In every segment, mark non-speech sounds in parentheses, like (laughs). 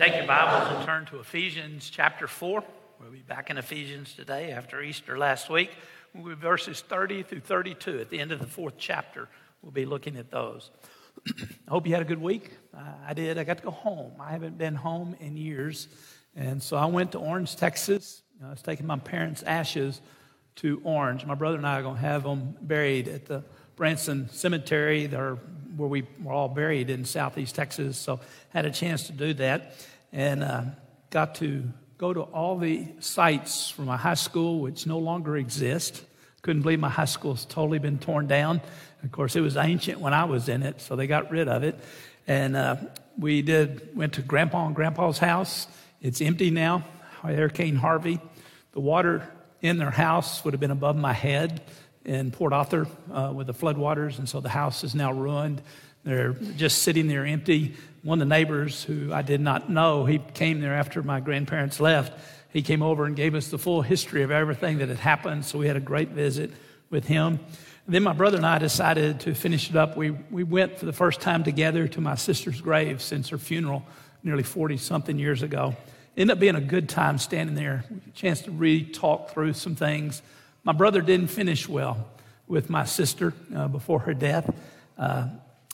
Take your Bibles and turn to Ephesians chapter 4. We'll be back in Ephesians today after Easter last week. We'll be verses 30 through 32. At the end of the fourth chapter, we'll be looking at those. I (clears throat) hope you had a good week. Uh, I did. I got to go home. I haven't been home in years. And so I went to Orange, Texas. I was taking my parents' ashes to Orange. My brother and I are going to have them buried at the Branson Cemetery, there, where we were all buried in southeast Texas. So had a chance to do that and uh, got to go to all the sites from my high school, which no longer exist. Couldn't believe my high school's totally been torn down. Of course, it was ancient when I was in it, so they got rid of it. And uh, we did went to Grandpa and Grandpa's house. It's empty now. Hurricane Harvey. The water in their house would have been above my head in Port Arthur uh, with the floodwaters, and so the house is now ruined. They're just sitting there empty. One of the neighbors who I did not know, he came there after my grandparents left. He came over and gave us the full history of everything that had happened. So we had a great visit with him. And then my brother and I decided to finish it up. We, we went for the first time together to my sister's grave since her funeral nearly 40 something years ago. Ended up being a good time standing there, chance to really talk through some things. My brother didn't finish well with my sister uh, before her death. Uh,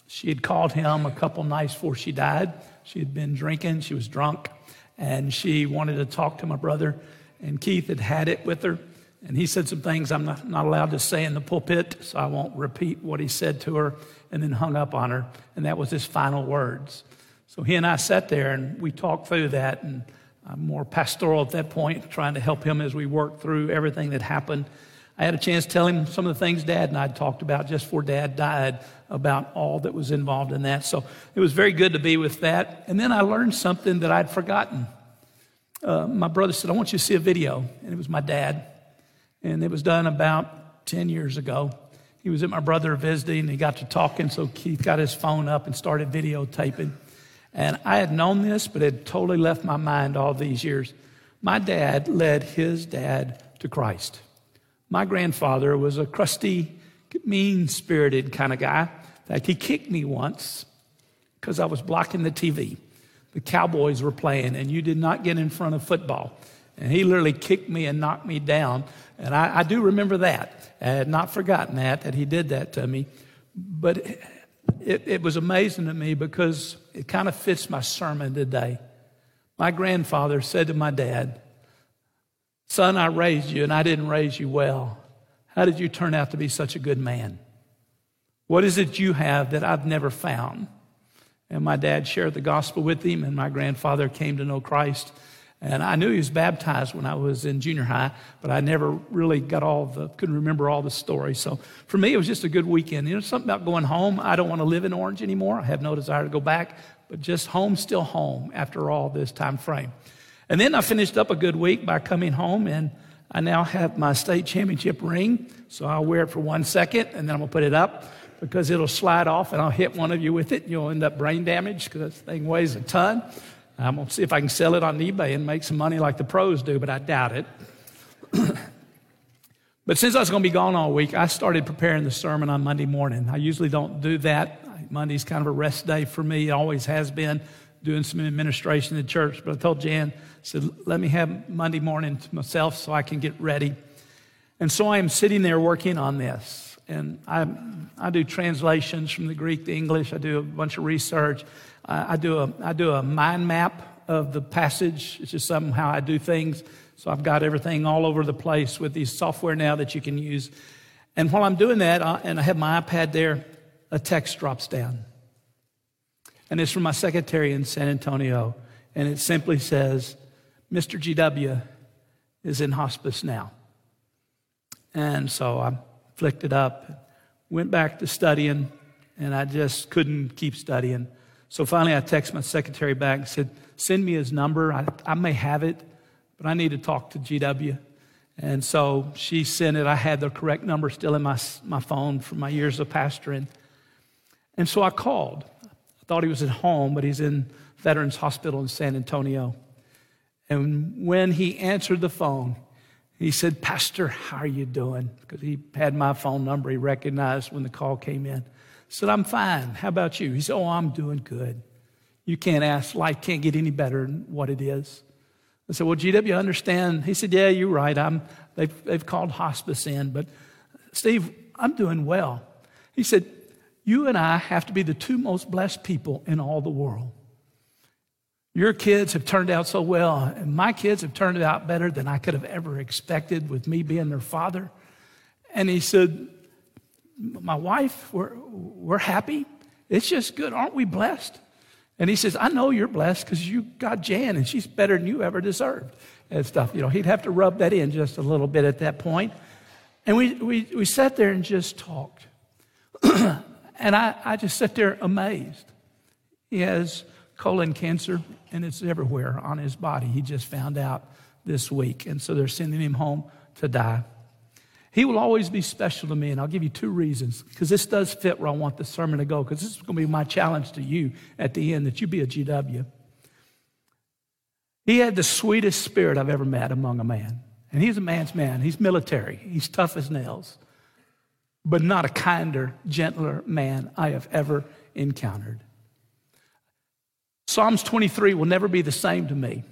she had called him a couple nights before she died. She had been drinking, she was drunk, and she wanted to talk to my brother. And Keith had had it with her, and he said some things I'm not, not allowed to say in the pulpit, so I won't repeat what he said to her, and then hung up on her. And that was his final words. So he and I sat there and we talked through that, and I'm more pastoral at that point, trying to help him as we worked through everything that happened. I had a chance to tell him some of the things Dad and I talked about just before Dad died about all that was involved in that. So it was very good to be with that. And then I learned something that I'd forgotten. Uh, my brother said, I want you to see a video. And it was my dad. And it was done about 10 years ago. He was at my brother visiting and he got to talking. So Keith got his phone up and started videotaping. And I had known this, but it had totally left my mind all these years. My dad led his dad to Christ. My grandfather was a crusty, mean spirited kind of guy. In fact, he kicked me once because I was blocking the TV. The Cowboys were playing, and you did not get in front of football. And he literally kicked me and knocked me down. And I, I do remember that. I had not forgotten that, that he did that to me. But it, it was amazing to me because it kind of fits my sermon today. My grandfather said to my dad, Son, I raised you and I didn't raise you well. How did you turn out to be such a good man? What is it you have that I've never found? And my dad shared the gospel with him, and my grandfather came to know Christ. And I knew he was baptized when I was in junior high, but I never really got all the, couldn't remember all the story. So for me, it was just a good weekend. You know, something about going home. I don't want to live in Orange anymore. I have no desire to go back, but just home, still home after all this time frame. And then I finished up a good week by coming home and I now have my state championship ring. So I'll wear it for one second and then I'm going to put it up because it'll slide off and I'll hit one of you with it. You'll end up brain damage because this thing weighs a ton. I'm going to see if I can sell it on eBay and make some money like the pros do, but I doubt it. (clears throat) but since I was going to be gone all week, I started preparing the sermon on Monday morning. I usually don't do that. Monday's kind of a rest day for me, it always has been doing some administration in the church. But I told Jan, I said, let me have Monday morning to myself so I can get ready. And so I am sitting there working on this. And I, I do translations from the Greek to English. I do a bunch of research. I, do, a, I do a mind map of the passage. It's just somehow I do things. So I've got everything all over the place with these software now that you can use. And while I'm doing that, I, and I have my iPad there, a text drops down. And it's from my secretary in San Antonio. And it simply says, Mr. GW is in hospice now. And so I flicked it up, went back to studying, and I just couldn't keep studying. So finally, I texted my secretary back and said, Send me his number. I, I may have it, but I need to talk to GW. And so she sent it. I had the correct number still in my, my phone from my years of pastoring. And so I called I thought he was at home, but he's in Veterans Hospital in San Antonio. And when he answered the phone, he said, Pastor, how are you doing? Because he had my phone number. He recognized when the call came in. Said, I'm fine. How about you? He said, Oh, I'm doing good. You can't ask, life can't get any better than what it is. I said, Well, GW, I understand. He said, Yeah, you're right. I'm, they've, they've called hospice in, but Steve, I'm doing well. He said, You and I have to be the two most blessed people in all the world. Your kids have turned out so well, and my kids have turned out better than I could have ever expected with me being their father. And he said, My wife, we're, we're happy. It's just good. Aren't we blessed? And he says, I know you're blessed because you got Jan and she's better than you ever deserved and stuff. You know, he'd have to rub that in just a little bit at that point. And we, we, we sat there and just talked. (clears throat) and I, I just sat there amazed. He has colon cancer, and it's everywhere on his body. He just found out this week, and so they're sending him home to die. He will always be special to me, and I'll give you two reasons because this does fit where I want the sermon to go because this is going to be my challenge to you at the end that you be a GW. He had the sweetest spirit I've ever met among a man. And he's a man's man. He's military. He's tough as nails, but not a kinder, gentler man I have ever encountered. Psalms 23 will never be the same to me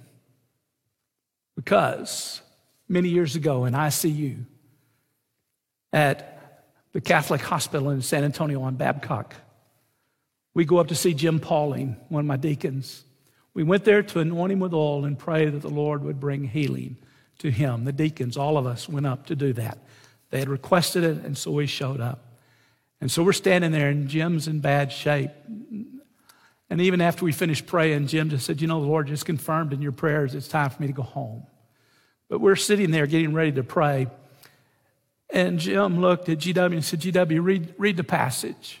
because many years ago in ICU at the Catholic Hospital in San Antonio on Babcock, we go up to see Jim Pauling, one of my deacons. We went there to anoint him with oil and pray that the Lord would bring healing to him. The deacons, all of us, went up to do that. They had requested it, and so we showed up. And so we're standing there, and Jim's in bad shape. And even after we finished praying, Jim just said, You know, the Lord just confirmed in your prayers it's time for me to go home. But we're sitting there getting ready to pray. And Jim looked at GW and said, GW, read, read the passage.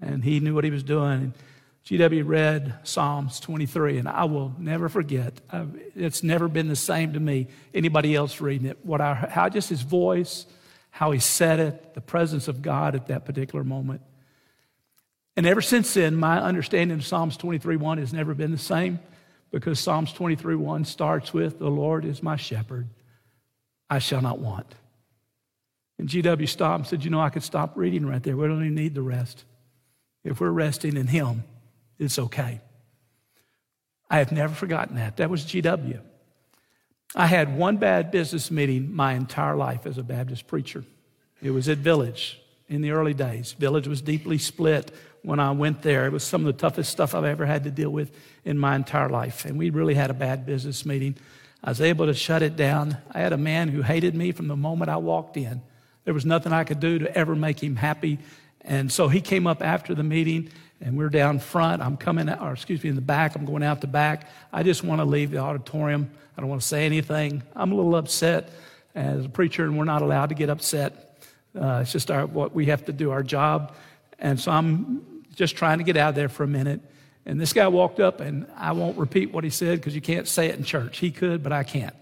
And he knew what he was doing. GW read Psalms 23, and I will never forget. It's never been the same to me, anybody else reading it. What I, how just his voice, how he said it, the presence of God at that particular moment. And ever since then, my understanding of Psalms 23:1 has never been the same because Psalms 23:1 starts with, The Lord is my shepherd, I shall not want. And GW stopped and said, You know, I could stop reading right there. We don't even need the rest. If we're resting in Him, it's okay. I have never forgotten that. That was GW. I had one bad business meeting my entire life as a Baptist preacher. It was at Village in the early days. Village was deeply split when I went there. It was some of the toughest stuff I've ever had to deal with in my entire life. And we really had a bad business meeting. I was able to shut it down. I had a man who hated me from the moment I walked in. There was nothing I could do to ever make him happy. And so he came up after the meeting, and we're down front. I'm coming, out, or excuse me, in the back. I'm going out the back. I just want to leave the auditorium. I don't want to say anything. I'm a little upset as a preacher, and we're not allowed to get upset. Uh, it's just our, what we have to do, our job. And so I'm just trying to get out of there for a minute. And this guy walked up, and I won't repeat what he said because you can't say it in church. He could, but I can't.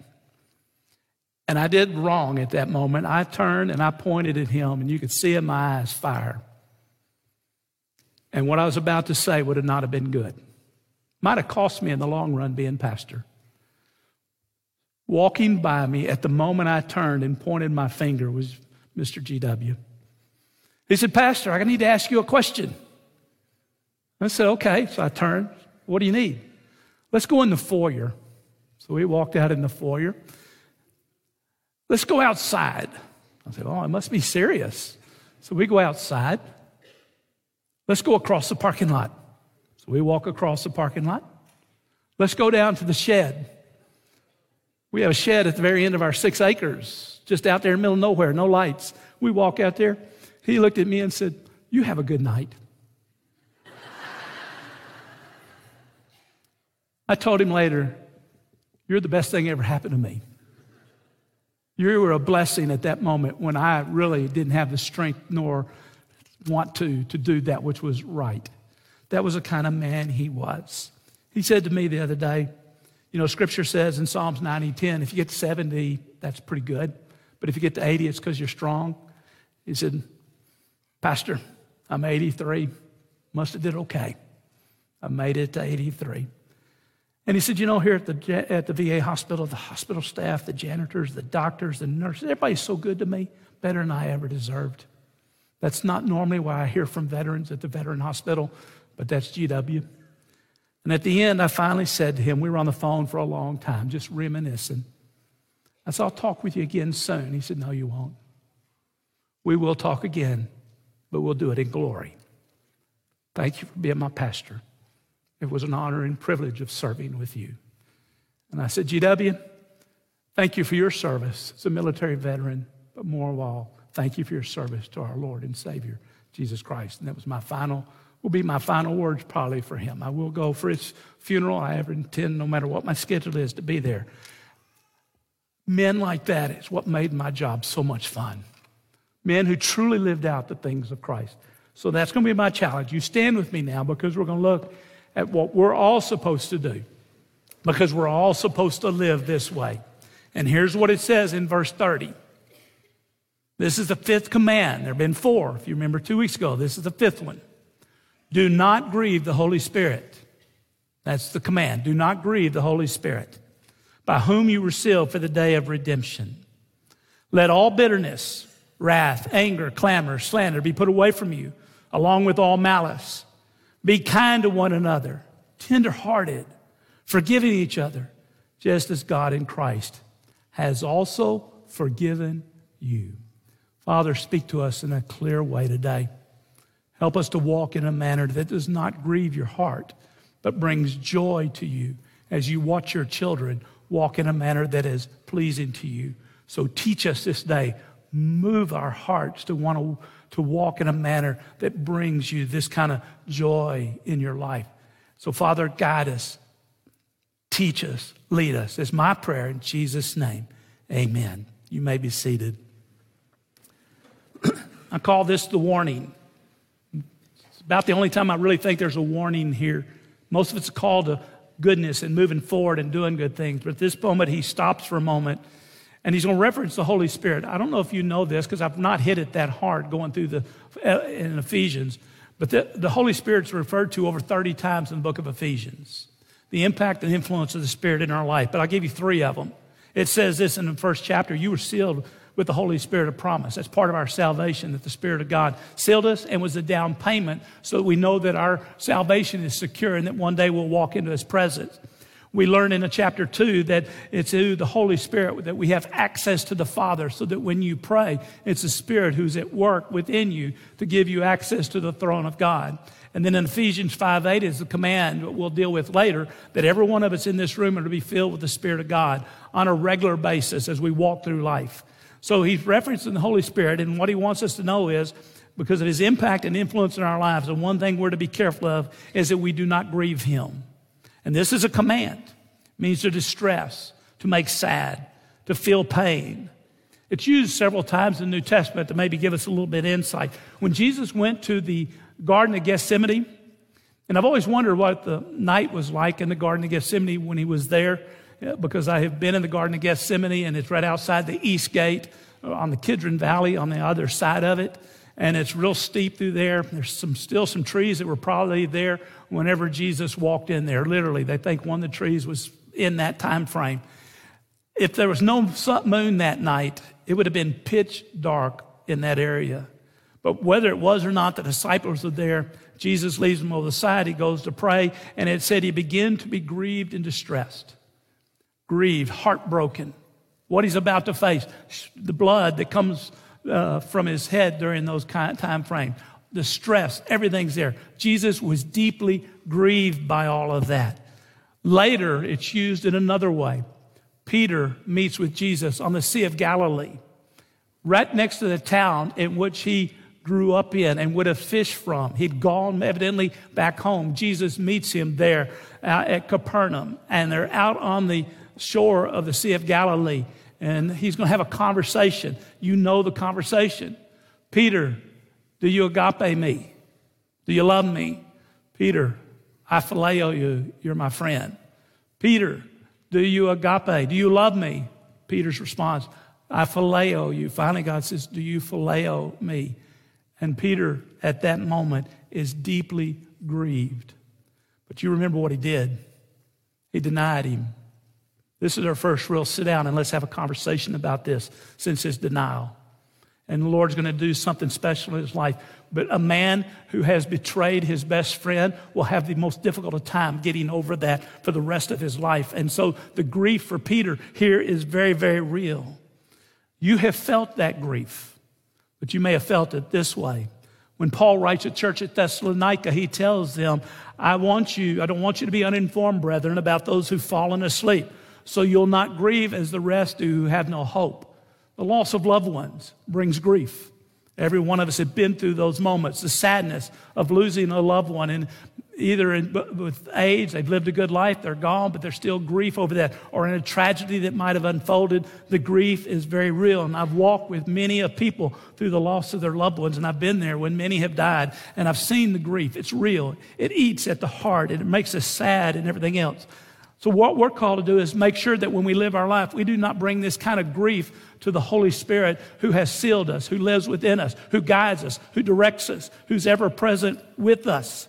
And I did wrong at that moment. I turned and I pointed at him, and you could see in my eyes fire. And what I was about to say would have not have been good. Might have cost me in the long run being pastor. Walking by me at the moment I turned and pointed my finger was Mr. GW. He said, Pastor, I need to ask you a question. I said, okay. So I turned. What do you need? Let's go in the foyer. So we walked out in the foyer. Let's go outside. I said, oh, it must be serious. So we go outside. Let's go across the parking lot. So we walk across the parking lot. Let's go down to the shed. We have a shed at the very end of our six acres, just out there in the middle of nowhere, no lights. We walk out there. He looked at me and said, You have a good night. (laughs) I told him later, You're the best thing ever happened to me. You were a blessing at that moment when I really didn't have the strength nor want to to do that which was right. That was the kind of man he was. He said to me the other day, you know, scripture says in Psalms 90, 10, if you get to 70, that's pretty good. But if you get to 80, it's because you're strong. He said, Pastor, I'm 83. Must have did okay. I made it to 83. And he said, You know, here at the, at the VA hospital, the hospital staff, the janitors, the doctors, the nurses, everybody's so good to me, better than I ever deserved. That's not normally why I hear from veterans at the veteran hospital, but that's GW. And at the end, I finally said to him, we were on the phone for a long time, just reminiscing. I said, I'll talk with you again soon. He said, No, you won't. We will talk again, but we'll do it in glory. Thank you for being my pastor. It was an honor and privilege of serving with you. And I said, GW, thank you for your service as a military veteran, but more of all, thank you for your service to our Lord and Savior, Jesus Christ. And that was my final, will be my final words probably for him. I will go for his funeral. I ever intend, no matter what my schedule is, to be there. Men like that is what made my job so much fun. Men who truly lived out the things of Christ. So that's going to be my challenge. You stand with me now because we're going to look at what we're all supposed to do because we're all supposed to live this way. And here's what it says in verse 30. This is the fifth command. There have been four, if you remember two weeks ago. This is the fifth one. Do not grieve the Holy Spirit. That's the command. Do not grieve the Holy Spirit, by whom you were sealed for the day of redemption. Let all bitterness, wrath, anger, clamor, slander be put away from you, along with all malice. Be kind to one another, tenderhearted, forgiving each other, just as God in Christ has also forgiven you. Father, speak to us in a clear way today. Help us to walk in a manner that does not grieve your heart, but brings joy to you as you watch your children walk in a manner that is pleasing to you. So teach us this day. Move our hearts to want to to walk in a manner that brings you this kind of joy in your life. So, Father, guide us, teach us, lead us. It's my prayer in Jesus' name. Amen. You may be seated. (clears throat) I call this the warning. It's about the only time I really think there's a warning here. Most of it's a call to goodness and moving forward and doing good things. But at this moment, he stops for a moment and he's going to reference the Holy Spirit. I don't know if you know this because I've not hit it that hard going through the uh, in Ephesians, but the, the Holy Spirit's referred to over 30 times in the book of Ephesians. The impact and influence of the Spirit in our life. But I'll give you three of them. It says this in the first chapter you were sealed with the Holy Spirit of promise. That's part of our salvation, that the Spirit of God sealed us and was a down payment so that we know that our salvation is secure and that one day we'll walk into His presence. We learn in chapter two that it's through the Holy Spirit that we have access to the Father so that when you pray, it's the Spirit who's at work within you to give you access to the throne of God. And then in Ephesians 5 8 is the command that we'll deal with later that every one of us in this room are to be filled with the Spirit of God on a regular basis as we walk through life. So he's referencing the Holy Spirit, and what he wants us to know is because of his impact and influence in our lives, the one thing we're to be careful of is that we do not grieve him. And this is a command. It means to distress, to make sad, to feel pain. It's used several times in the New Testament to maybe give us a little bit insight. When Jesus went to the Garden of Gethsemane, and I've always wondered what the night was like in the Garden of Gethsemane when he was there, because I have been in the Garden of Gethsemane and it's right outside the east gate uh, on the Kidron Valley on the other side of it and it's real steep through there. There's some, still some trees that were probably there whenever Jesus walked in there. Literally, they think one of the trees was in that time frame. If there was no moon that night, it would have been pitch dark in that area. But whether it was or not, the disciples were there. Jesus leaves them over the side. He goes to pray, and it said he began to be grieved and distressed, grieved, heartbroken. What he's about to face, the blood that comes uh, from his head during those time frames. The stress, everything's there. Jesus was deeply grieved by all of that. Later, it's used in another way. Peter meets with Jesus on the Sea of Galilee, right next to the town in which he grew up in and would have fished from. He'd gone evidently back home. Jesus meets him there uh, at Capernaum, and they're out on the shore of the Sea of Galilee and he's going to have a conversation. You know the conversation. Peter, do you agape me? Do you love me? Peter, I phileo you. You're my friend. Peter, do you agape? Do you love me? Peter's response, I phileo you. Finally, God says, Do you phileo me? And Peter, at that moment, is deeply grieved. But you remember what he did. He denied him. This is our first real sit down and let's have a conversation about this since his denial. And the Lord's going to do something special in his life. But a man who has betrayed his best friend will have the most difficult time getting over that for the rest of his life. And so the grief for Peter here is very, very real. You have felt that grief, but you may have felt it this way. When Paul writes at church at Thessalonica, he tells them, I want you, I don't want you to be uninformed, brethren, about those who've fallen asleep, so you'll not grieve as the rest do who have no hope. The loss of loved ones brings grief. Every one of us have been through those moments, the sadness of losing a loved one, and either in, with age, they've lived a good life, they're gone, but there's still grief over that, or in a tragedy that might have unfolded, the grief is very real. And I've walked with many of people through the loss of their loved ones, and I've been there when many have died, and I've seen the grief. It's real. It eats at the heart, and it makes us sad and everything else. So, what we're called to do is make sure that when we live our life, we do not bring this kind of grief to the Holy Spirit who has sealed us, who lives within us, who guides us, who directs us, who's ever present with us.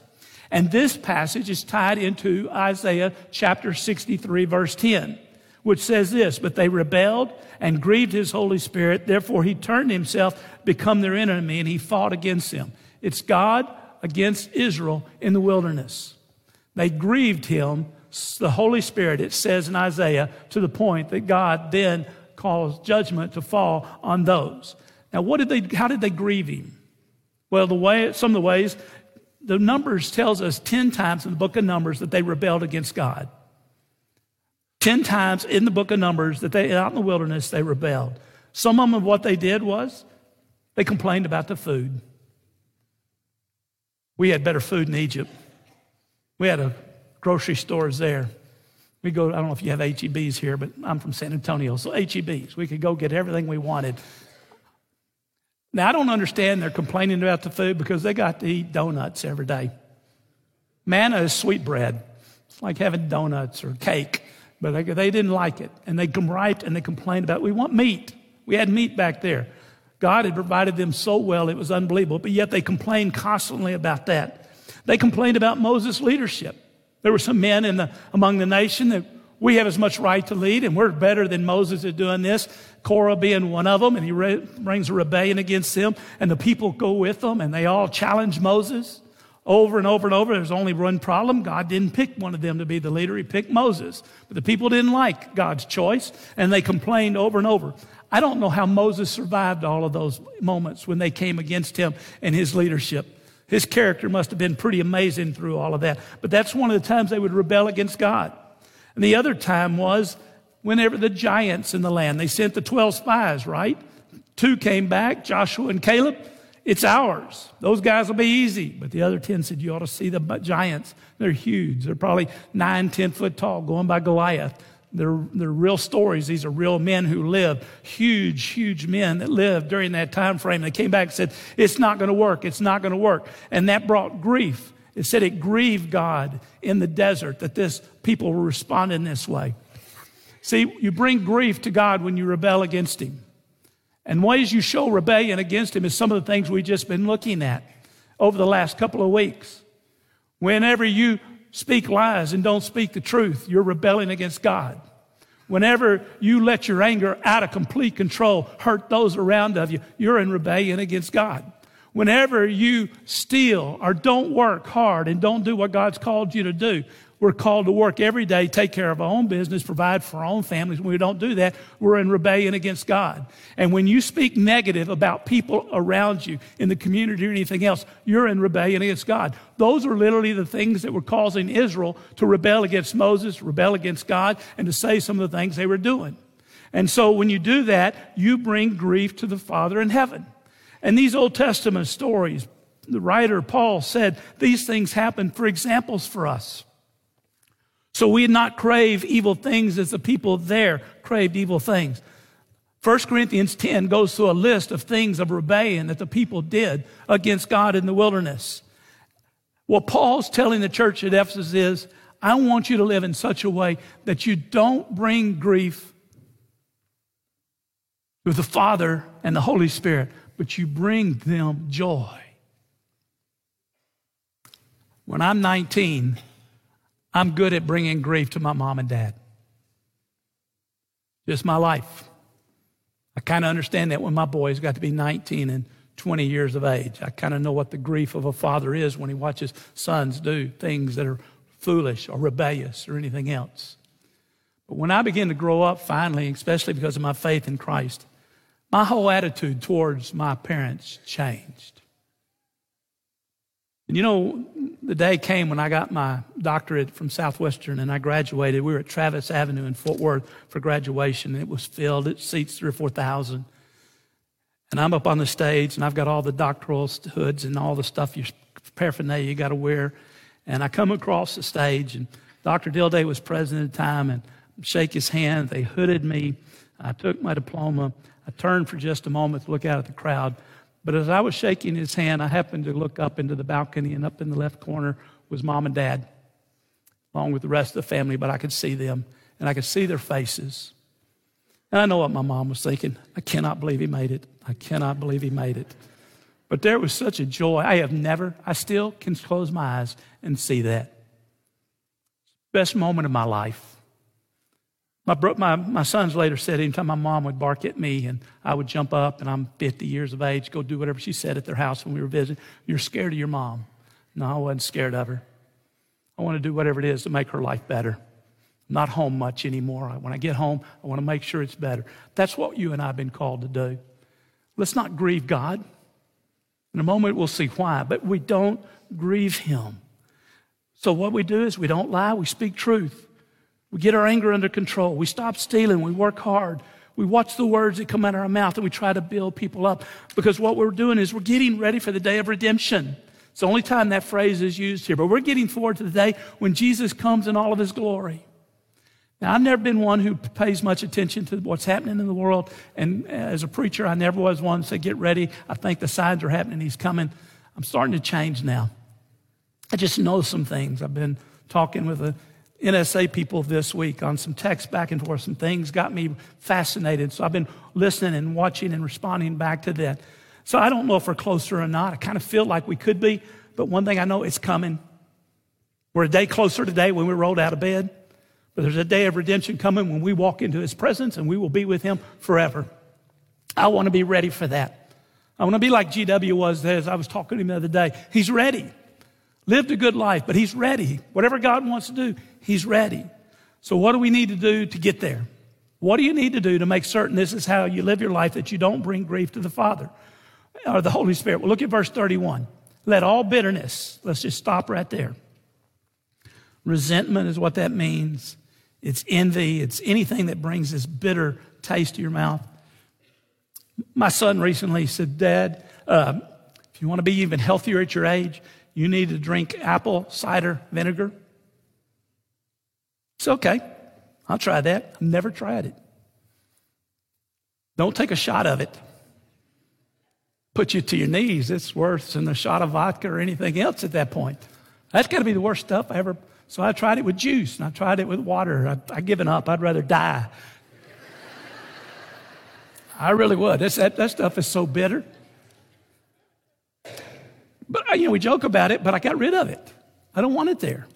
And this passage is tied into Isaiah chapter 63, verse 10, which says this But they rebelled and grieved his Holy Spirit. Therefore, he turned himself, become their enemy, and he fought against them. It's God against Israel in the wilderness. They grieved him the Holy Spirit, it says in Isaiah, to the point that God then caused judgment to fall on those. Now, what did they, how did they grieve him? Well, the way, some of the ways, the Numbers tells us 10 times in the book of Numbers that they rebelled against God. 10 times in the book of Numbers that they, out in the wilderness, they rebelled. Some of them, what they did was they complained about the food. We had better food in Egypt. We had a grocery stores there. We go, I don't know if you have HEBs here, but I'm from San Antonio, so HEBs. We could go get everything we wanted. Now, I don't understand they're complaining about the food because they got to eat donuts every day. Manna is sweet bread. It's like having donuts or cake, but they, they didn't like it. And they griped and they complained about, we want meat. We had meat back there. God had provided them so well, it was unbelievable, but yet they complained constantly about that. They complained about Moses' leadership. There were some men in the, among the nation that we have as much right to lead, and we're better than Moses at doing this. Korah being one of them, and he re- brings a rebellion against them, and the people go with them, and they all challenge Moses over and over and over. There's only one problem. God didn't pick one of them to be the leader. He picked Moses. But the people didn't like God's choice, and they complained over and over. I don't know how Moses survived all of those moments when they came against him and his leadership. His character must have been pretty amazing through all of that. But that's one of the times they would rebel against God. And the other time was whenever the giants in the land, they sent the 12 spies, right? Two came back, Joshua and Caleb. It's ours. Those guys will be easy. But the other 10 said, You ought to see the giants. They're huge. They're probably nine, 10 foot tall, going by Goliath. They're, they're real stories. These are real men who lived, huge, huge men that lived during that time frame. They came back and said, It's not going to work. It's not going to work. And that brought grief. It said it grieved God in the desert that this people were responding this way. See, you bring grief to God when you rebel against Him. And ways you show rebellion against Him is some of the things we've just been looking at over the last couple of weeks. Whenever you speak lies and don't speak the truth, you're rebelling against God. Whenever you let your anger out of complete control hurt those around of you, you're in rebellion against God. Whenever you steal or don't work hard and don't do what God's called you to do, we're called to work every day, take care of our own business, provide for our own families. When we don't do that, we're in rebellion against God. And when you speak negative about people around you in the community or anything else, you're in rebellion against God. Those are literally the things that were causing Israel to rebel against Moses, rebel against God, and to say some of the things they were doing. And so when you do that, you bring grief to the Father in heaven. And these Old Testament stories, the writer Paul said, these things happen for examples for us. So we not crave evil things as the people there craved evil things. 1 Corinthians 10 goes through a list of things of rebellion that the people did against God in the wilderness. What Paul's telling the church at Ephesus is, I want you to live in such a way that you don't bring grief to the Father and the Holy Spirit, but you bring them joy. When I'm 19, I'm good at bringing grief to my mom and dad. Just my life. I kind of understand that when my boys got to be 19 and 20 years of age. I kind of know what the grief of a father is when he watches sons do things that are foolish or rebellious or anything else. But when I began to grow up finally, especially because of my faith in Christ, my whole attitude towards my parents changed. And you know, the day came when I got my doctorate from Southwestern and I graduated. We were at Travis Avenue in Fort Worth for graduation. It was filled, it seats three or 4,000. And I'm up on the stage and I've got all the doctoral hoods and all the stuff, your paraphernalia you got to wear. And I come across the stage and Dr. Dilday was president at the time and shake his hand. They hooded me. I took my diploma. I turned for just a moment to look out at the crowd. But as I was shaking his hand, I happened to look up into the balcony, and up in the left corner was mom and dad, along with the rest of the family, but I could see them, and I could see their faces. And I know what my mom was thinking. I cannot believe he made it. I cannot believe he made it. But there was such a joy. I have never, I still can close my eyes and see that. Best moment of my life. My, bro- my, my sons later said anytime my mom would bark at me and I would jump up and I'm 50 years of age, go do whatever she said at their house when we were visiting, you're scared of your mom. No, I wasn't scared of her. I want to do whatever it is to make her life better. I'm not home much anymore. When I get home, I want to make sure it's better. That's what you and I have been called to do. Let's not grieve God. In a moment, we'll see why, but we don't grieve Him. So, what we do is we don't lie, we speak truth. We get our anger under control. We stop stealing. We work hard. We watch the words that come out of our mouth and we try to build people up because what we're doing is we're getting ready for the day of redemption. It's the only time that phrase is used here, but we're getting forward to the day when Jesus comes in all of his glory. Now, I've never been one who pays much attention to what's happening in the world. And as a preacher, I never was one to say, get ready. I think the signs are happening. He's coming. I'm starting to change now. I just know some things. I've been talking with a NSA people this week on some text back and forth. Some things got me fascinated. So I've been listening and watching and responding back to that. So I don't know if we're closer or not. I kind of feel like we could be, but one thing I know it's coming. We're a day closer today when we rolled out of bed, but there's a day of redemption coming when we walk into his presence and we will be with him forever. I want to be ready for that. I want to be like GW was as I was talking to him the other day. He's ready lived a good life, but he's ready. Whatever God wants to do, he's ready. So, what do we need to do to get there? What do you need to do to make certain this is how you live your life, that you don't bring grief to the Father or the Holy Spirit? Well, look at verse 31. Let all bitterness, let's just stop right there. Resentment is what that means. It's envy. It's anything that brings this bitter taste to your mouth. My son recently said, Dad, uh, if you want to be even healthier at your age, you need to drink apple cider vinegar. It's okay. I'll try that. I've never tried it. Don't take a shot of it. Put you to your knees. It's worse than a shot of vodka or anything else at that point. That's got to be the worst stuff I ever. So I tried it with juice and I tried it with water. I, I given up. I'd rather die. (laughs) I really would. That, that stuff is so bitter. But, uh, you know, we joke about it, but I got rid of it. I don't want it there.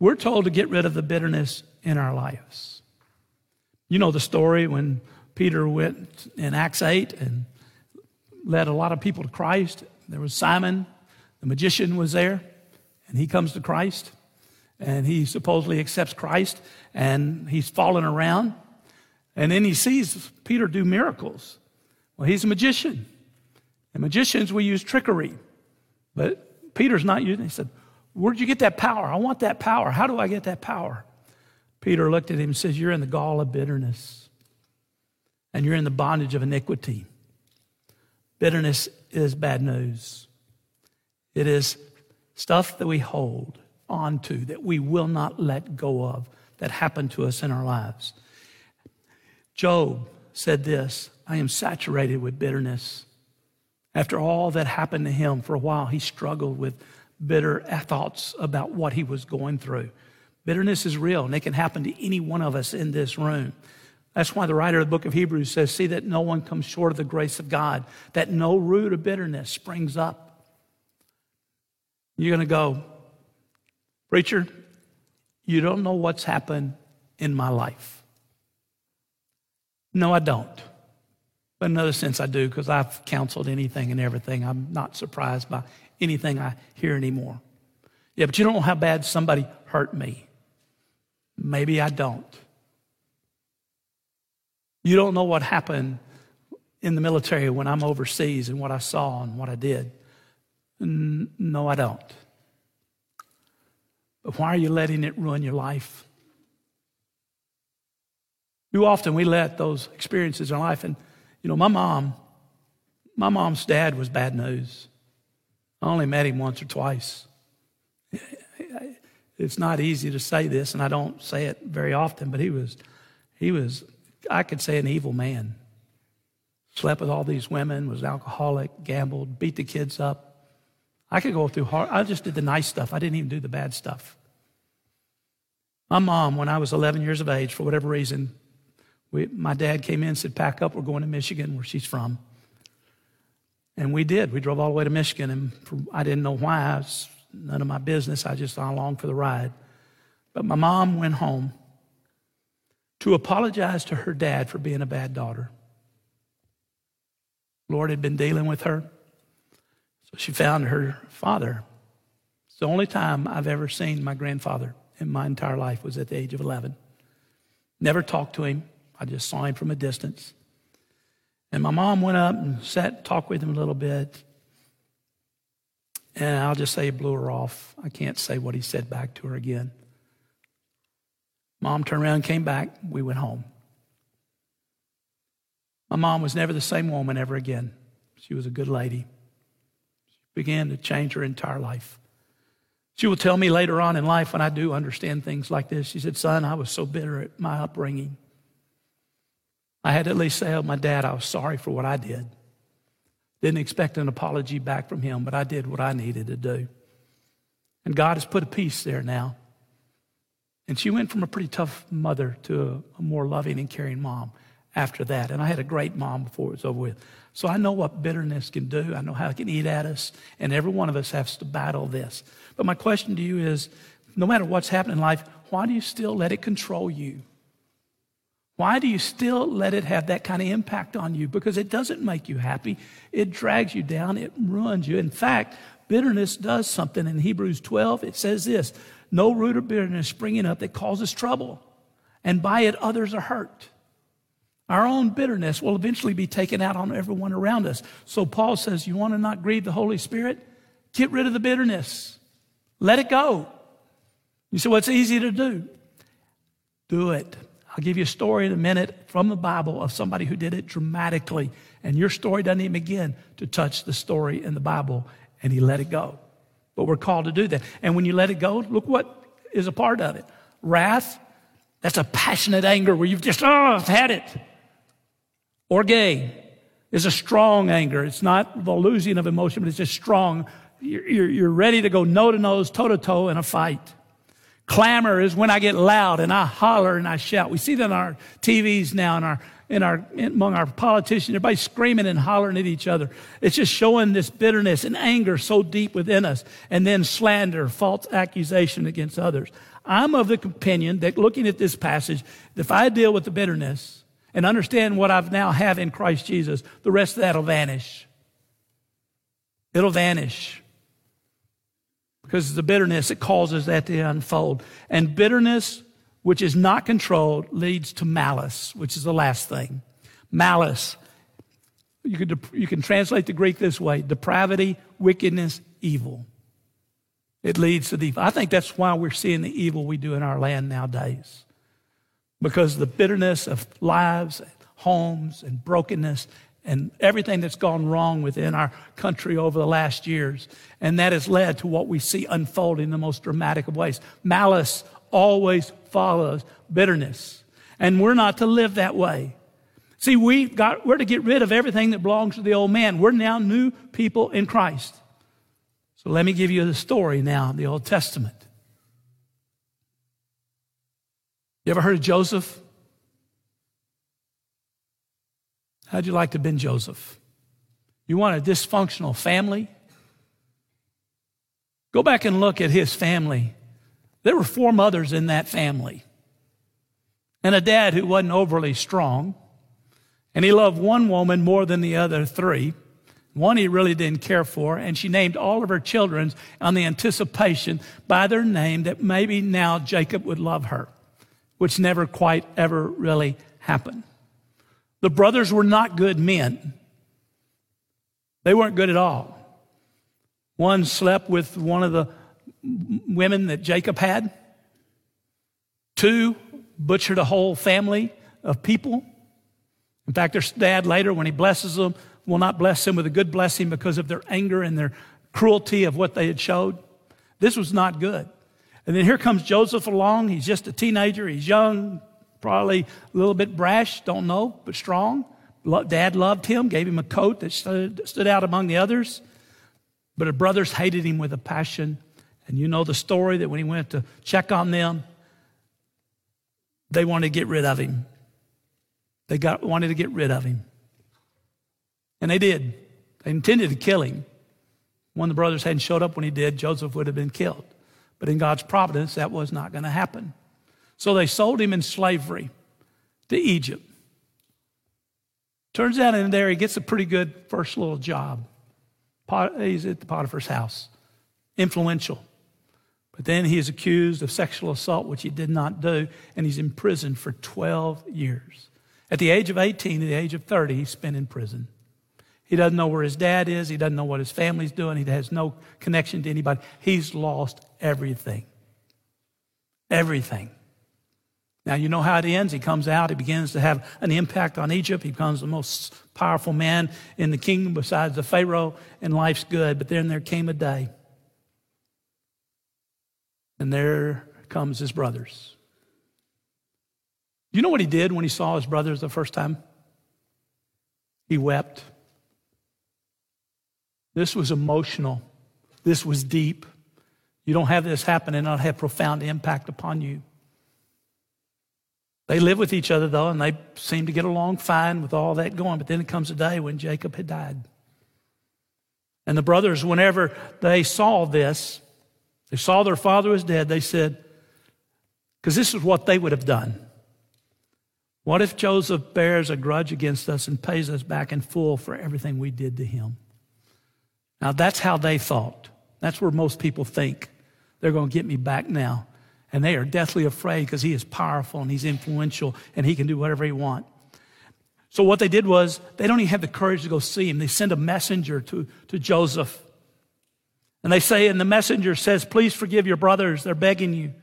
We're told to get rid of the bitterness in our lives. You know the story when Peter went in Acts 8 and led a lot of people to Christ. There was Simon, the magician, was there, and he comes to Christ, and he supposedly accepts Christ, and he's falling around, and then he sees Peter do miracles. Well, he's a magician, and magicians we use trickery. But Peter's not using it. He said, Where'd you get that power? I want that power. How do I get that power? Peter looked at him and says, You're in the gall of bitterness, and you're in the bondage of iniquity. Bitterness is bad news. It is stuff that we hold onto, that we will not let go of that happened to us in our lives. Job said this I am saturated with bitterness. After all that happened to him, for a while, he struggled with bitter thoughts about what he was going through. Bitterness is real, and it can happen to any one of us in this room. That's why the writer of the book of Hebrews says, See that no one comes short of the grace of God, that no root of bitterness springs up. You're going to go, Preacher, you don't know what's happened in my life. No, I don't. But in another sense, I do because I've counseled anything and everything. I'm not surprised by anything I hear anymore. Yeah, but you don't know how bad somebody hurt me. Maybe I don't. You don't know what happened in the military when I'm overseas and what I saw and what I did. No, I don't. But why are you letting it ruin your life? Too often we let those experiences in life, and you know, my mom, my mom's dad was bad news. I only met him once or twice. It's not easy to say this, and I don't say it very often, but he was, he was, I could say, an evil man. Slept with all these women, was alcoholic, gambled, beat the kids up. I could go through hard, I just did the nice stuff. I didn't even do the bad stuff. My mom, when I was 11 years of age, for whatever reason, we, my dad came in and said, Pack up, we're going to Michigan, where she's from. And we did. We drove all the way to Michigan, and I didn't know why. It's none of my business. I just along for the ride. But my mom went home to apologize to her dad for being a bad daughter. Lord had been dealing with her. So she found her father. It's the only time I've ever seen my grandfather in my entire life was at the age of 11. Never talked to him. I just saw him from a distance. And my mom went up and sat, talked with him a little bit. And I'll just say he blew her off. I can't say what he said back to her again. Mom turned around, came back. We went home. My mom was never the same woman ever again. She was a good lady. She began to change her entire life. She will tell me later on in life when I do understand things like this. She said, Son, I was so bitter at my upbringing. I had to at least say to my dad, I was sorry for what I did. Didn't expect an apology back from him, but I did what I needed to do. And God has put a peace there now. And she went from a pretty tough mother to a more loving and caring mom after that. And I had a great mom before it was over with. So I know what bitterness can do. I know how it can eat at us. And every one of us has to battle this. But my question to you is no matter what's happening in life, why do you still let it control you? Why do you still let it have that kind of impact on you? Because it doesn't make you happy. It drags you down. It ruins you. In fact, bitterness does something. In Hebrews 12, it says this No root of bitterness springing up that causes trouble, and by it others are hurt. Our own bitterness will eventually be taken out on everyone around us. So Paul says, You want to not grieve the Holy Spirit? Get rid of the bitterness. Let it go. You say, Well, it's easy to do. Do it. I'll give you a story in a minute from the Bible of somebody who did it dramatically. And your story doesn't even begin to touch the story in the Bible. And he let it go. But we're called to do that. And when you let it go, look what is a part of it wrath. That's a passionate anger where you've just, oh, I've had it. Orge is a strong anger. It's not the losing of emotion, but it's just strong. You're, you're, you're ready to go nose to nose, toe to toe in a fight. Clamor is when I get loud and I holler and I shout. We see that on our TVs now and our in our among our politicians, everybody screaming and hollering at each other. It's just showing this bitterness and anger so deep within us, and then slander, false accusation against others. I'm of the opinion that looking at this passage, if I deal with the bitterness and understand what I've now have in Christ Jesus, the rest of that'll vanish. It'll vanish because the bitterness that causes that to unfold. And bitterness, which is not controlled, leads to malice, which is the last thing. Malice. You can, you can translate the Greek this way depravity, wickedness, evil. It leads to the. I think that's why we're seeing the evil we do in our land nowadays. Because the bitterness of lives, homes, and brokenness and everything that's gone wrong within our country over the last years. And that has led to what we see unfolding in the most dramatic of ways. Malice always follows bitterness. And we're not to live that way. See, we got, we're to get rid of everything that belongs to the old man. We're now new people in Christ. So let me give you the story now, the Old Testament. You ever heard of Joseph? How'd you like to have been Joseph? You want a dysfunctional family? Go back and look at his family. There were four mothers in that family, and a dad who wasn't overly strong, And he loved one woman more than the other three. One he really didn't care for, and she named all of her children on the anticipation by their name that maybe now Jacob would love her, which never quite ever really happened. The brothers were not good men. They weren't good at all. One slept with one of the women that Jacob had. Two butchered a whole family of people. In fact, their dad later, when he blesses them, will not bless them with a good blessing because of their anger and their cruelty of what they had showed. This was not good. And then here comes Joseph along. He's just a teenager. He's young, probably a little bit brash, don't know, but strong. Dad loved him, gave him a coat that stood, out among the others. But the brothers hated him with a passion. And you know the story that when he went to check on them, they wanted to get rid of him. They got, wanted to get rid of him. And they did. They intended to kill him. One of the brothers hadn't showed up when he did, Joseph would have been killed. But in God's providence, that was not going to happen. So they sold him in slavery to Egypt. Turns out in there, he gets a pretty good first little job. He's at the Potiphar's house, influential. But then he is accused of sexual assault, which he did not do, and he's imprisoned for 12 years. At the age of 18, at the age of 30, he's spent in prison. He doesn't know where his dad is. He doesn't know what his family's doing. He has no connection to anybody. He's lost everything. Everything. Now, you know how it ends. He comes out, he begins to have an impact on Egypt. He becomes the most powerful man in the kingdom besides the Pharaoh, and life's good. But then there came a day, and there comes his brothers. You know what he did when he saw his brothers the first time? He wept. This was emotional. This was deep. You don't have this happen and not have profound impact upon you. They lived with each other, though, and they seemed to get along fine with all that going. But then it comes a day when Jacob had died. And the brothers, whenever they saw this, they saw their father was dead, they said, because this is what they would have done. What if Joseph bears a grudge against us and pays us back in full for everything we did to him? Now, that's how they thought. That's where most people think. They're going to get me back now. And they are deathly afraid because he is powerful and he's influential and he can do whatever he wants. So what they did was they don't even have the courage to go see him. They send a messenger to, to Joseph. And they say, and the messenger says, please forgive your brothers. They're begging you.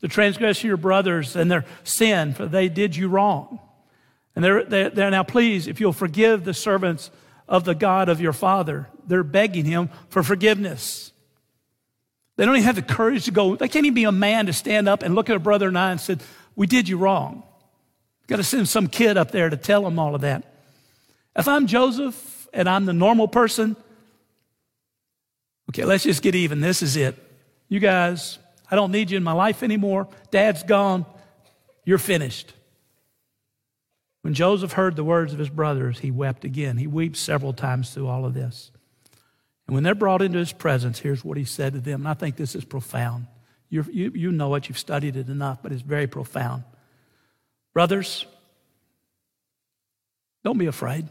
The transgression of your brothers and their sin, for they did you wrong. And they're, they're, they're now, please, if you'll forgive the servants of the God of your father, they're begging him for forgiveness. They don't even have the courage to go, they can't even be a man to stand up and look at a brother and I and say, We did you wrong. Got to send some kid up there to tell him all of that. If I'm Joseph and I'm the normal person, okay, let's just get even. This is it. You guys, I don't need you in my life anymore. Dad's gone. You're finished. When Joseph heard the words of his brothers, he wept again. He weeps several times through all of this. And when they're brought into his presence, here's what he said to them. And I think this is profound. you you, you know it, you've studied it enough, but it's very profound. Brothers, don't be afraid.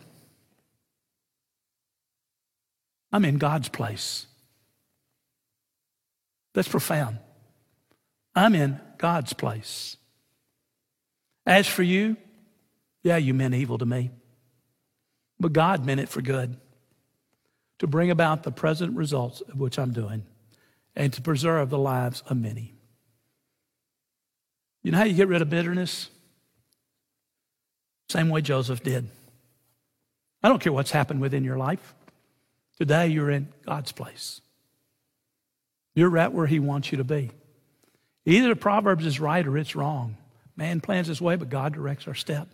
I'm in God's place. That's profound. I'm in God's place. As for you, yeah, you meant evil to me, but God meant it for good to bring about the present results of which I'm doing and to preserve the lives of many. You know how you get rid of bitterness? Same way Joseph did. I don't care what's happened within your life. Today you're in God's place. You're right where He wants you to be. Either the Proverbs is right or it's wrong. Man plans his way, but God directs our step.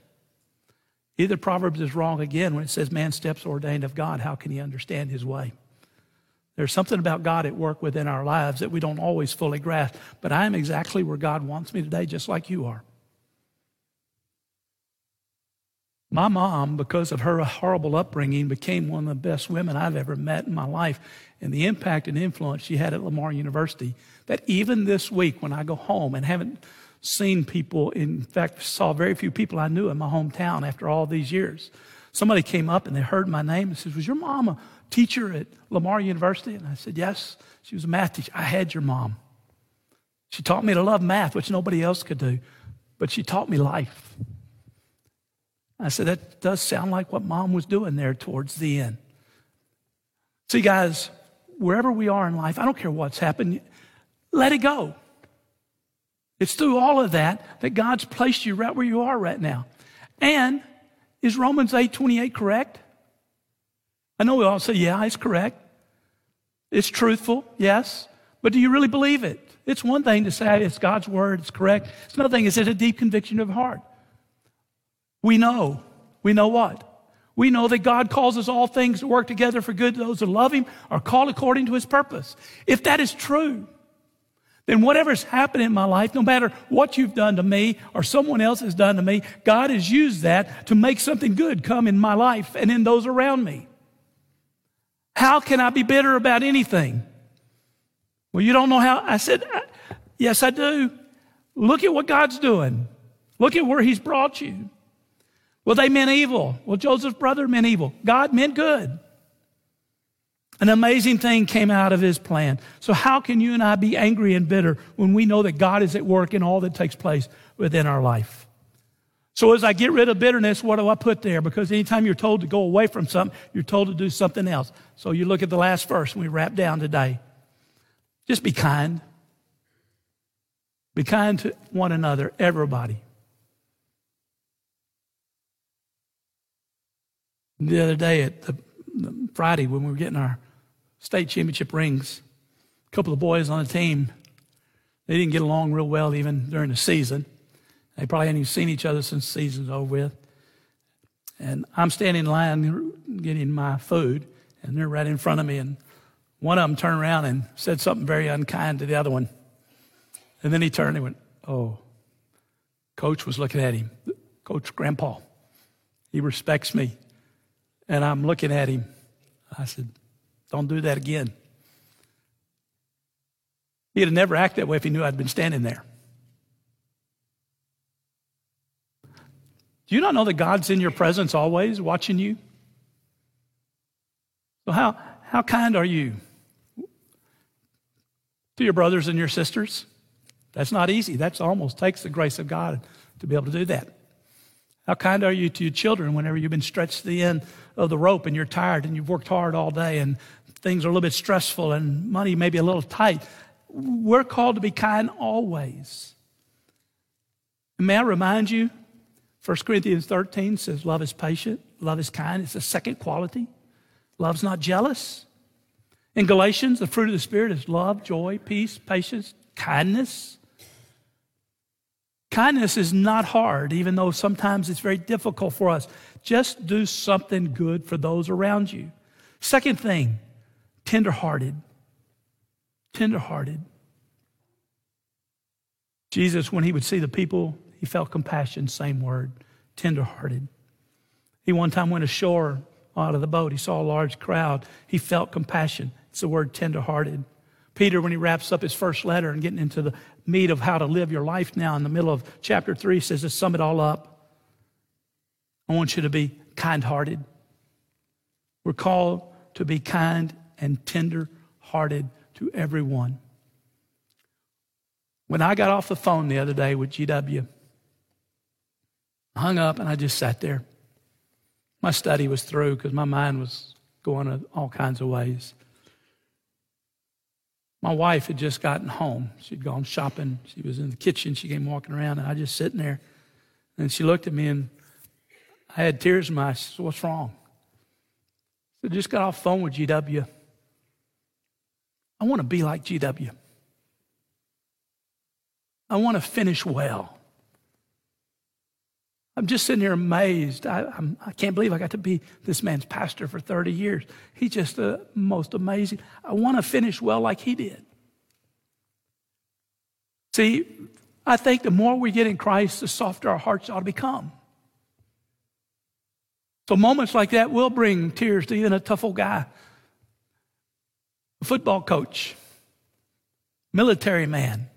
Either Proverbs is wrong again when it says man's steps ordained of God. How can he understand his way? There's something about God at work within our lives that we don't always fully grasp, but I am exactly where God wants me today, just like you are. My mom, because of her horrible upbringing, became one of the best women I've ever met in my life. And the impact and influence she had at Lamar University, that even this week when I go home and haven't seen people, in fact, saw very few people I knew in my hometown after all these years. Somebody came up and they heard my name and says, Was your mom a teacher at Lamar University? And I said, Yes. She was a math teacher. I had your mom. She taught me to love math, which nobody else could do, but she taught me life. I said, That does sound like what mom was doing there towards the end. See, guys, wherever we are in life, I don't care what's happened, let it go. It's through all of that that God's placed you right where you are right now. And is Romans 8 28 correct? I know we all say, yeah, it's correct. It's truthful, yes. But do you really believe it? It's one thing to say it's God's word, it's correct. It's another thing, is it a deep conviction of heart? We know. We know what? We know that God causes all things to work together for good to those who love Him, are called according to His purpose. If that is true, then whatever's happened in my life, no matter what you've done to me or someone else has done to me, God has used that to make something good come in my life and in those around me. How can I be bitter about anything? Well, you don't know how. I said, Yes, I do. Look at what God's doing. Look at where He's brought you. Well, they meant evil. Well, Joseph's brother meant evil. God meant good. An amazing thing came out of his plan. So, how can you and I be angry and bitter when we know that God is at work in all that takes place within our life? So, as I get rid of bitterness, what do I put there? Because anytime you're told to go away from something, you're told to do something else. So, you look at the last verse and we wrap down today. Just be kind. Be kind to one another, everybody. The other day at the, Friday when we were getting our state championship rings. A couple of boys on the team, they didn't get along real well even during the season. They probably hadn't even seen each other since the season's over with. And I'm standing in line getting my food, and they're right in front of me. And one of them turned around and said something very unkind to the other one. And then he turned and went, Oh, coach was looking at him. Coach Grandpa, he respects me. And I'm looking at him. I said, don't do that again. He'd have never acted that way if he knew I'd been standing there. Do you not know that God's in your presence always, watching you? So, how, how kind are you to your brothers and your sisters? That's not easy. That almost takes the grace of God to be able to do that. How kind are you to your children whenever you've been stretched to the end of the rope and you're tired and you've worked hard all day and things are a little bit stressful and money may be a little tight? We're called to be kind always. May I remind you, 1 Corinthians 13 says, Love is patient, love is kind. It's a second quality. Love's not jealous. In Galatians, the fruit of the Spirit is love, joy, peace, patience, kindness Kindness is not hard, even though sometimes it's very difficult for us. Just do something good for those around you. Second thing, tenderhearted. Tenderhearted. Jesus, when he would see the people, he felt compassion, same word, tenderhearted. He one time went ashore out of the boat. He saw a large crowd. He felt compassion. It's the word tenderhearted. Peter, when he wraps up his first letter and getting into the meat of how to live your life now in the middle of chapter 3 says to sum it all up, I want you to be kind hearted. We're called to be kind and tender hearted to everyone. When I got off the phone the other day with GW, I hung up and I just sat there. My study was through because my mind was going all kinds of ways. My wife had just gotten home. She'd gone shopping. She was in the kitchen. She came walking around, and I just sitting there. And she looked at me, and I had tears in my eyes. Said, What's wrong? I said, Just got off the phone with GW. I want to be like GW. I want to finish well. I'm just sitting here amazed. I, I'm, I can not believe I got to be this man's pastor for 30 years. He's just the most amazing. I want to finish well like he did. See, I think the more we get in Christ, the softer our hearts ought to become. So moments like that will bring tears to even a tough old guy, a football coach, military man.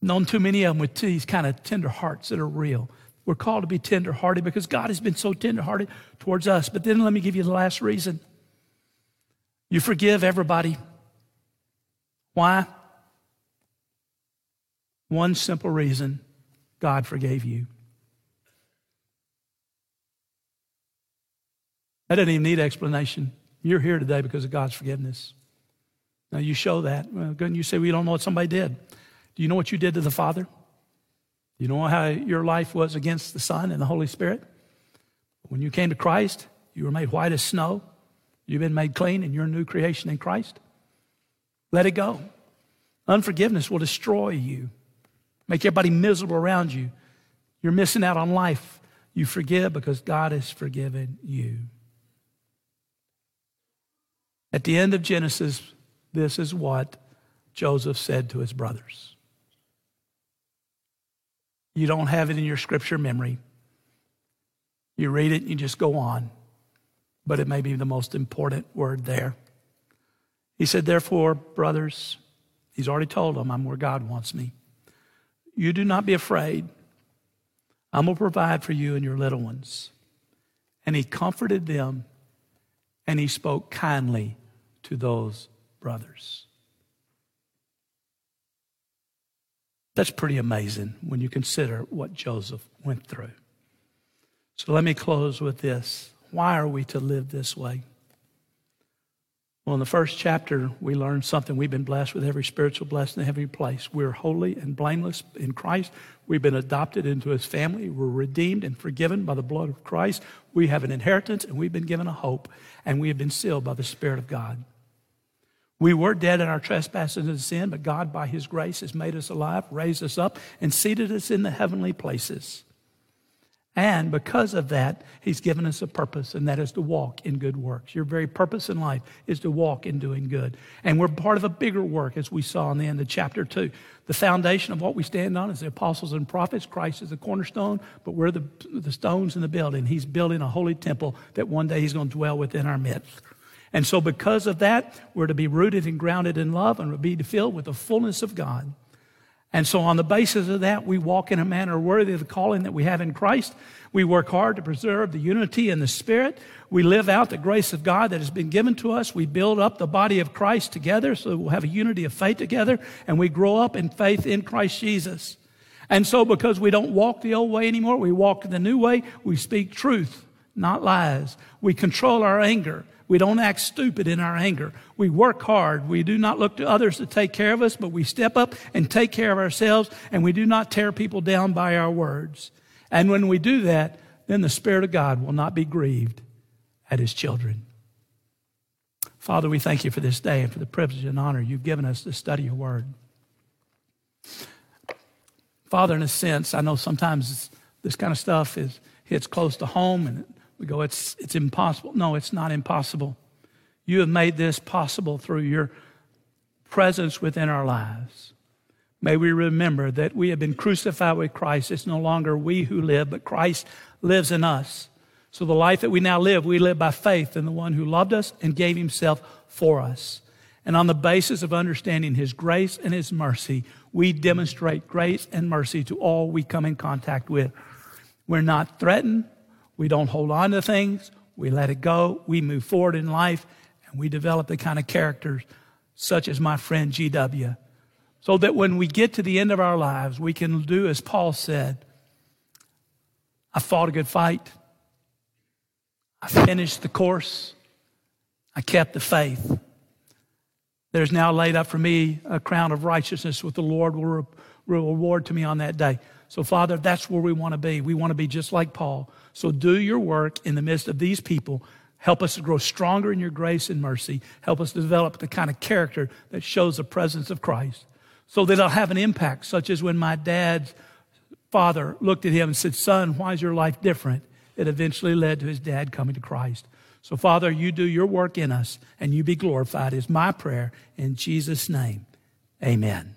Known too many of them with these kind of tender hearts that are real We're called to be tenderhearted because God has been so tenderhearted towards us. But then let me give you the last reason. You forgive everybody. Why? One simple reason God forgave you. That doesn't even need explanation. You're here today because of God's forgiveness. Now you show that. Well, good. you say, we don't know what somebody did. Do you know what you did to the Father? You know how your life was against the Son and the Holy Spirit? When you came to Christ, you were made white as snow. You've been made clean and you're a new creation in Christ. Let it go. Unforgiveness will destroy you, make everybody miserable around you. You're missing out on life. You forgive because God has forgiven you. At the end of Genesis, this is what Joseph said to his brothers. You don't have it in your scripture memory. You read it and you just go on, but it may be the most important word there. He said, Therefore, brothers, he's already told them, I'm where God wants me. You do not be afraid. I'm going to provide for you and your little ones. And he comforted them and he spoke kindly to those brothers. That's pretty amazing when you consider what Joseph went through. So let me close with this. Why are we to live this way? Well, in the first chapter, we learned something. We've been blessed with every spiritual blessing in every place. We're holy and blameless in Christ. We've been adopted into his family. We're redeemed and forgiven by the blood of Christ. We have an inheritance and we've been given a hope, and we have been sealed by the Spirit of God. We were dead in our trespasses and sin, but God, by His grace, has made us alive, raised us up, and seated us in the heavenly places. And because of that, He's given us a purpose, and that is to walk in good works. Your very purpose in life is to walk in doing good. And we're part of a bigger work, as we saw in the end of chapter 2. The foundation of what we stand on is the apostles and prophets. Christ is the cornerstone, but we're the, the stones in the building. He's building a holy temple that one day He's going to dwell within our midst. And so, because of that, we're to be rooted and grounded in love and be filled with the fullness of God. And so, on the basis of that, we walk in a manner worthy of the calling that we have in Christ. We work hard to preserve the unity in the Spirit. We live out the grace of God that has been given to us. We build up the body of Christ together so we'll have a unity of faith together, and we grow up in faith in Christ Jesus. And so, because we don't walk the old way anymore, we walk the new way. We speak truth, not lies. We control our anger. We don't act stupid in our anger. We work hard. We do not look to others to take care of us, but we step up and take care of ourselves, and we do not tear people down by our words. And when we do that, then the Spirit of God will not be grieved at His children. Father, we thank you for this day and for the privilege and honor you've given us to study your word. Father, in a sense, I know sometimes this kind of stuff is, hits close to home and we go, it's, it's impossible. No, it's not impossible. You have made this possible through your presence within our lives. May we remember that we have been crucified with Christ. It's no longer we who live, but Christ lives in us. So the life that we now live, we live by faith in the one who loved us and gave himself for us. And on the basis of understanding his grace and his mercy, we demonstrate grace and mercy to all we come in contact with. We're not threatened. We don't hold on to things. We let it go. We move forward in life and we develop the kind of characters such as my friend GW. So that when we get to the end of our lives, we can do as Paul said I fought a good fight. I finished the course. I kept the faith. There's now laid up for me a crown of righteousness, with the Lord will, reward to me on that day. So, Father, that's where we want to be. We want to be just like Paul. So do your work in the midst of these people. Help us to grow stronger in your grace and mercy. Help us develop the kind of character that shows the presence of Christ so that it'll have an impact, such as when my dad's father looked at him and said, Son, why is your life different? It eventually led to his dad coming to Christ. So, Father, you do your work in us and you be glorified, is my prayer in Jesus' name. Amen.